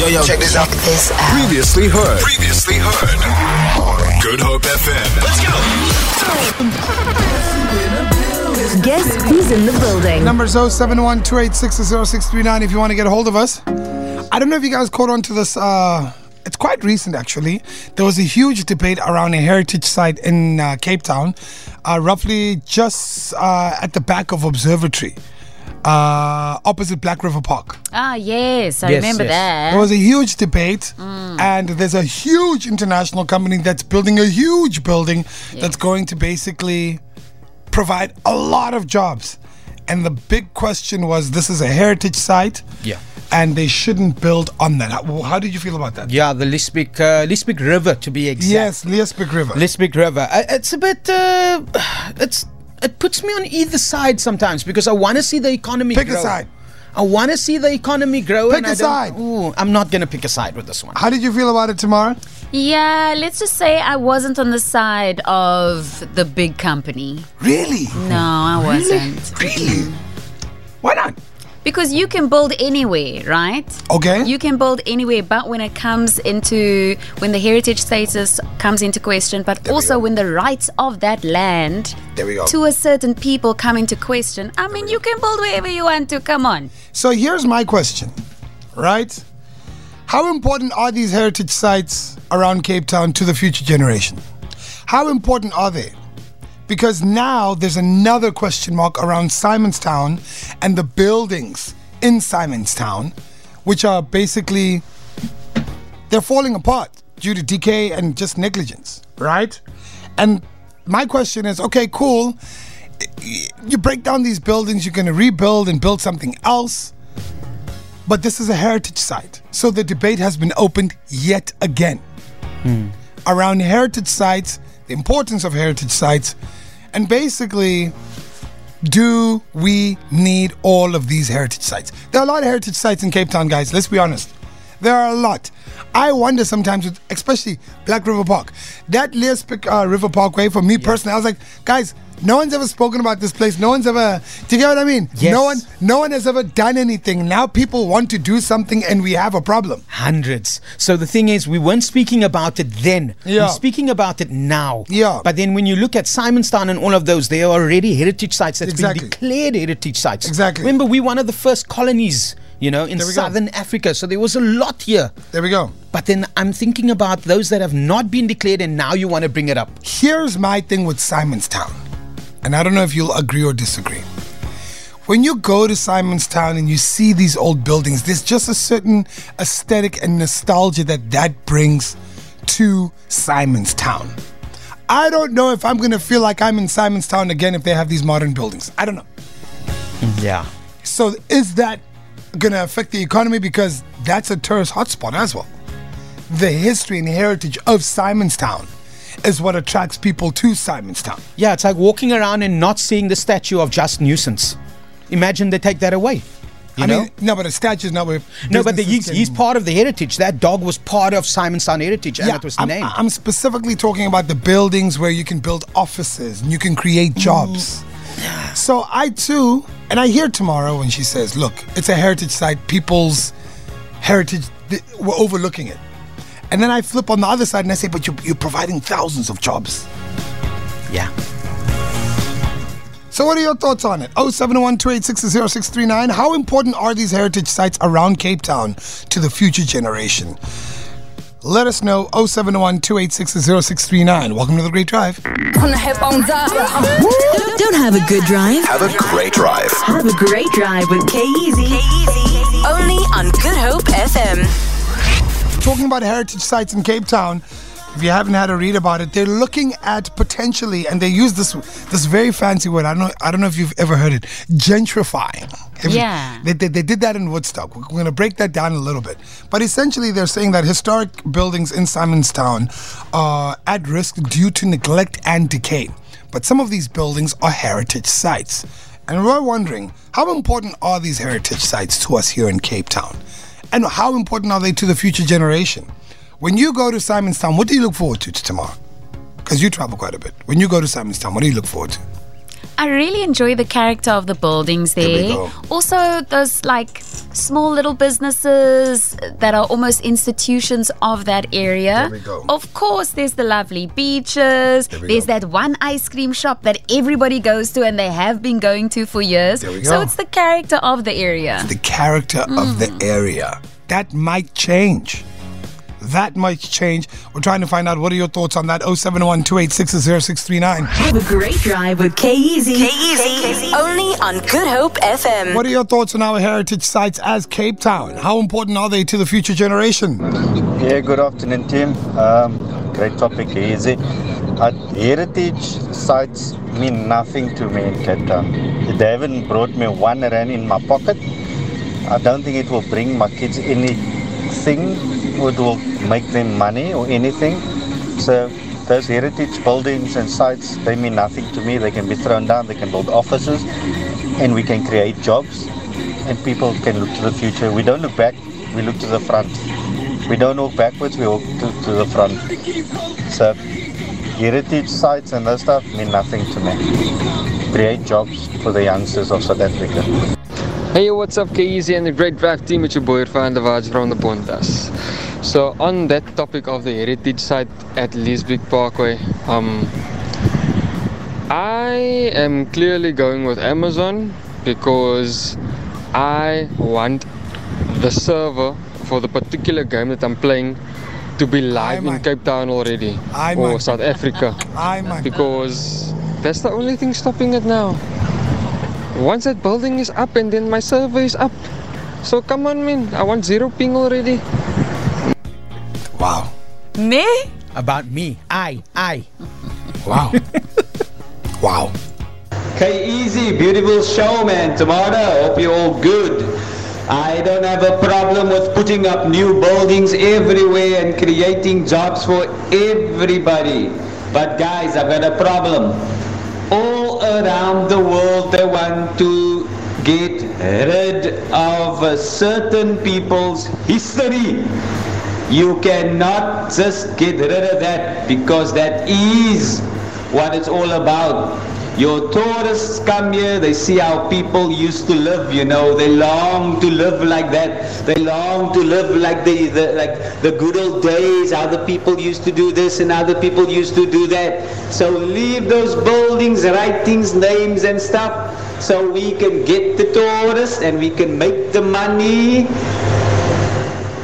Yo, yo, check this out. This out. Previously heard. Previously heard. Good Hope FM. Let's go. Guess who's in the building? Numbers 071 if you want to get a hold of us. I don't know if you guys caught on to this. Uh, it's quite recent, actually. There was a huge debate around a heritage site in uh, Cape Town, uh, roughly just uh, at the back of Observatory, uh, opposite Black River Park. Ah, yes, I Yes, remember yes. that. There was a huge debate, Mm. and there's a huge international company that's building a huge building that's going to basically provide a lot of jobs. And the big question was this is a heritage site, Yeah. and they shouldn't build on that. How, how did you feel about that? Yeah, the Liesbeek, uh, Liesbeek River to be exact. Yes, Liesbeek River. Liesbeek River. Uh, it's a bit. Uh, it's. It puts me on either side sometimes because I want to see the economy Pick a side. I want to see the economy grow. Pick and a I side. Ooh, I'm not gonna pick a side with this one. How did you feel about it, Tamara? yeah, let's just say I wasn't on the side of the big company. Really? No, I wasn't. Really? Why not? Because you can build anywhere, right? Okay. You can build anywhere, but when it comes into when the heritage status comes into question, but we also when the rights of that land There we go. to a certain people come into question, I mean, you can build wherever you want to. Come on. So here's my question, right? How important are these heritage sites around Cape Town to the future generation? How important are they? Because now there's another question mark around Simonstown and the buildings in Simonstown, which are basically they're falling apart due to decay and just negligence, right? And my question is, okay, cool. You break down these buildings, you're going to rebuild and build something else. But this is a heritage site. So the debate has been opened yet again hmm. around heritage sites, the importance of heritage sites, and basically, do we need all of these heritage sites? There are a lot of heritage sites in Cape Town, guys. Let's be honest. There are a lot. I wonder sometimes, with, especially Black River Park, that Liesbeek uh, River Parkway. For me personally, I was like, guys, no one's ever spoken about this place. No one's ever. Do you get what I mean? Yes. No one, no one has ever done anything. Now people want to do something, and we have a problem. Hundreds. So the thing is, we weren't speaking about it then. Yeah. We're speaking about it now. Yeah. But then when you look at Simonstown and all of those, they are already heritage sites that's Exactly. been declared heritage sites. Exactly. Remember, we're one of the first colonies, you know, in we go. southern Africa. So there was a lot here. There we go. But then I'm thinking about those that have not been declared and now you want to bring it up. Here's my thing with Simonstown, and I don't know if you'll agree or disagree. When you go to Simonstown and you see these old buildings, there's just a certain aesthetic and nostalgia that that brings to Simonstown. I don't know if I'm gonna feel like I'm in Simonstown again if they have these modern buildings. I don't know. Yeah. So is that gonna affect the economy because that's a tourist hotspot as well? The history and heritage of Simonstown is what attracts people to Simonstown. Yeah, it's like walking around and not seeing the statue of Just Nuisance. Imagine they take that away. You I know? mean, no, but a statue's not where. no, but the, he's, can- he's part of the heritage. That dog was part of Simonstown Heritage, and Yeah, it was I'm, named. I'm specifically talking about the buildings where you can build offices and you can create jobs. Mm. So I too, and I hear Tamara when she says, "Look, it's a heritage site. People's heritage, we're overlooking it." And then I flip on the other side and I say, "But you're, you're providing thousands of jobs." yeah. So what are your thoughts on it? 0712860639. How important are these heritage sites around Cape Town to the future generation? Let us know 0712860639. Welcome to the Great Drive. Don't have a good drive? Have a great drive. Have a great drive with K-Easy. Only on Good Hope FM. Talking about heritage sites in Cape Town, if you haven't had a read about it, they're looking at potentially, and they use this this very fancy word. I don't know. I don't know if you've ever heard it. Gentrifying. If- Yeah. They, they, they did that in Woodstock. We're going to break that down a little bit. But essentially, they're saying that historic buildings in Simonstown are at risk due to neglect and decay. But some of these buildings are heritage sites. And we're wondering how important are these heritage sites to us here in Cape Town? And how important are they to the future generation? When you go to Simonstown, what do you look forward to, to Tamara? Because you travel quite a bit. When you go to Simonstown, what do you look forward to? I really enjoy the character of the buildings There there. Also, those like small little businesses that are almost institutions of that area. There we go. Of course, there's the lovely beaches. There There's go. that one ice cream shop that everybody goes to and they have been going to for years. There we So it's the character of the area. the character of the mm. area. That might change. That might change. We're trying to find out what are your thoughts on that. 071 0639 Have a great drive with K-Easy. K-Easy. Only on Good Hope FM. What are your thoughts on our heritage sites as Cape Town? How important are they to the future generation? Yeah, good afternoon, team. Um, great topic, easy. Uh, heritage sites mean nothing to me in Cape Town. They haven't brought me one rand in my pocket. I don't think it will bring my kids anything. It will make them money or anything. So those heritage buildings and sites, they mean nothing to me. They can be thrown down. They can build offices, and we can create jobs, and people can look to the future. We don't look back. We look to the front. We don't walk backwards, we walk to, to the front. So, heritage sites and that stuff mean nothing to me. Create jobs for the youngsters of South Africa. Hey, what's up, K-Easy and the Great Drive team? It's your boy Irfan Davaj from the Bontas. So, on that topic of the heritage site at Liesbeek Parkway, um, I am clearly going with Amazon because I want the server for the particular game that I'm playing to be live in Cape Town already or. South Africa I because that's the only thing stopping it now. Once that building is up and then my server is up. So come on man, I want zero ping already. Wow. Me? About me. I, I. Wow. wow. K Easy, beautiful show, man. Tamara, hope you're all good. I don't have a problem with putting up new buildings everywhere and creating jobs for everybody. But guys, I've got a problem. All around the world, they want to get rid of certain people's history. You cannot just get rid of that because that is what it's all about. Your tourists come here, they see how people used to live, you know, they long to live like that. They long to live like the, the like the good old days, how the people used to do this and how the people used to do that. So leave those buildings, writings, names and stuff so we can get the tourists and we can make the money.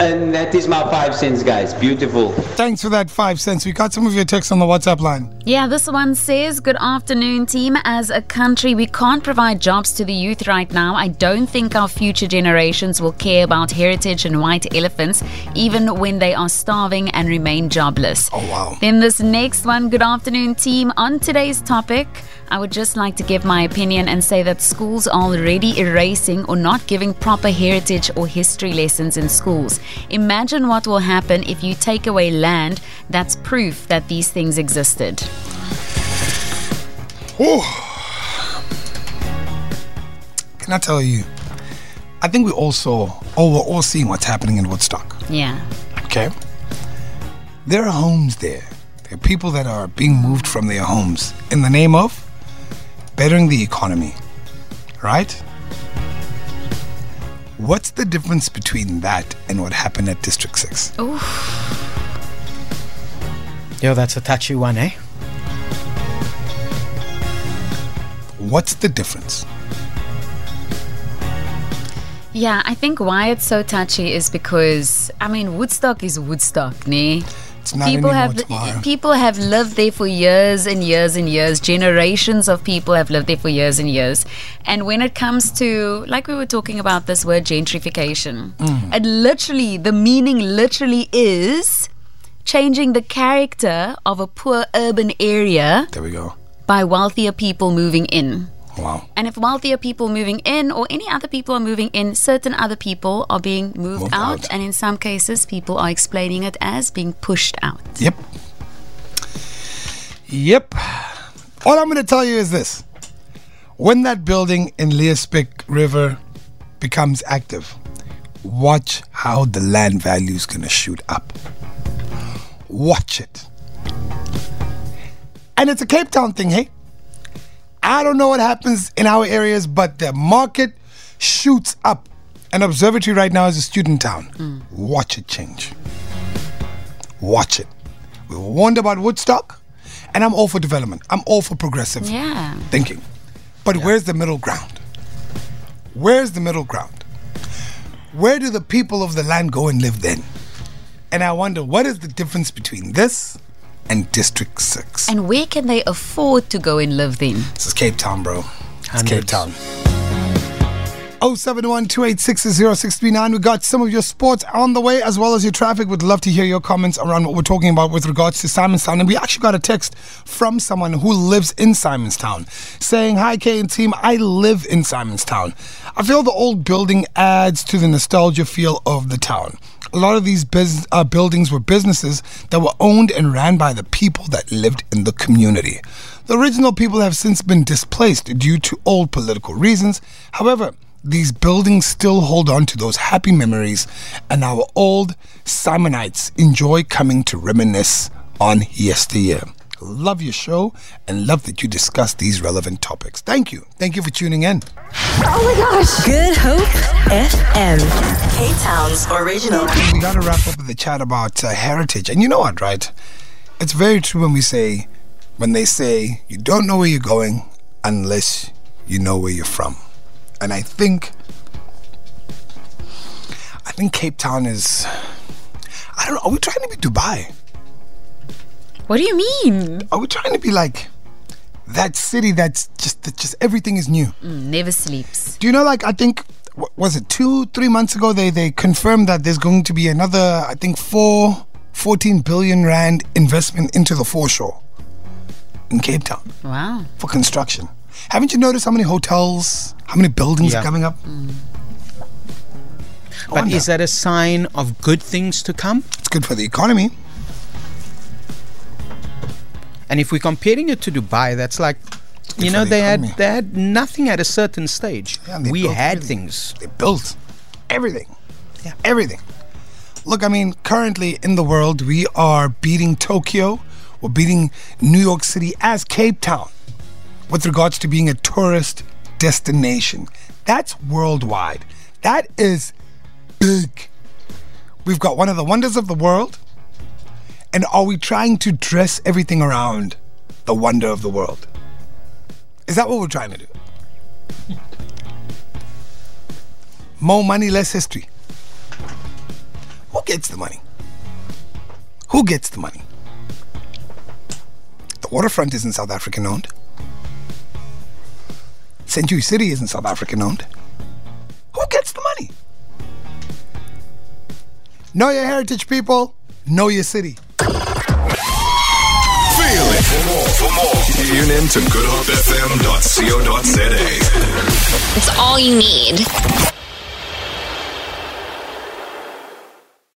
And that is my five cents, guys. Beautiful. Thanks for that five cents. We got some of your texts on the WhatsApp line. Yeah, this one says, Good afternoon, team. As a country, we can't provide jobs to the youth right now. I don't think our future generations will care about heritage and white elephants, even when they are starving and remain jobless. Oh, wow. Then this next one, Good afternoon, team. On today's topic, I would just like to give my opinion and say that schools are already erasing or not giving proper heritage or history lessons in schools. Imagine what will happen if you take away land that's proof that these things existed. Can I tell you? I think we all saw, oh, we're all seeing what's happening in Woodstock. Yeah. Okay? There are homes there. There are people that are being moved from their homes in the name of bettering the economy. Right? What's the difference between that and what happened at District 6? Yo, that's a touchy one, eh? What's the difference? Yeah, I think why it's so touchy is because I mean Woodstock is Woodstock, ne? It's not people anymore have people have lived there for years and years and years. Generations of people have lived there for years and years. And when it comes to like we were talking about this word gentrification, Mm. it literally the meaning literally is changing the character of a poor urban area There we go. by wealthier people moving in. Wow. And if wealthier people moving in or any other people are moving in, certain other people are being moved Moved out, out. And in some cases, people are explaining it as being pushed out. Yep. Yep. All I'm going to tell you is this. When that building in Liesbeek River becomes active, watch how the land value is going to shoot up. Watch it. And it's a Cape Town thing, hey? I don't know what happens in our areas, but the market shoots up. An observatory right now is a student town. Hmm. Watch it change. Watch it. We were warned about Woodstock, and I'm all for development. I'm all for progressive Yeah. thinking. But where's the middle ground? Where's the middle ground? Where do the people of the land go and live then? And I wonder what is the difference between this and District 6? And where can they afford to go and live then? This is Cape Town, bro. It's Cape Town. 071 0639 We got some of your sports on the way as well as your traffic. Would love to hear your comments around what we're talking about with regards to Simonstown. And we actually got a text from someone who lives in Simonstown saying, Hi, K and team. I live in Simonstown. I feel the old building adds to the nostalgia feel of the town. A lot of these bus- uh, buildings were businesses that were owned and ran by the people that lived in the community. The original people have since been displaced due to old political reasons. However, these buildings still hold on to those happy memories, and our old Simonites enjoy coming to reminisce on yesteryear. Love your show and love that you discuss these relevant topics. Thank you. Thank you for tuning in. Oh my gosh. Good Hope FM. K Town's original. We got to wrap up with the chat about uh, heritage. And you know what, right? It's very true when we say, when they say, you don't know where you're going unless you know where you're from. And I think, I think Cape Town is, I don't know, are we trying to be Dubai? What do you mean? Are we trying to be like that city that's just, that just everything is new? Mm, never sleeps. Do you know, like, I think, wa- was it two, three months ago, they, they confirmed that there's going to be another, I think, four, 14 billion rand investment into the foreshore in Cape Town Wow. for construction. Haven't you noticed how many hotels, how many buildings Yeah. are coming up? I But is that a sign of good things to come? It's good for the economy. And if we're comparing it to Dubai, that's like, you know, the they economy. had they had nothing at a certain stage. Yeah, we had everything. things. They built everything. Yeah. Everything. Look, I mean, currently in the world, we are beating Tokyo, we're beating New York City as Cape Town with regards to being a tourist destination. That's worldwide. That is big. We've got one of the wonders of the world. And are we trying to dress everything around the wonder of the world? Is that what we're trying to do? More money, less history. Who gets the money? Who gets the money? The waterfront isn't South African owned. Century City isn't South African owned. Who gets the money? Know your heritage, people. Know your city. Feel it. For more, for more, tune in to goodhopefm.co.za. It's all you need.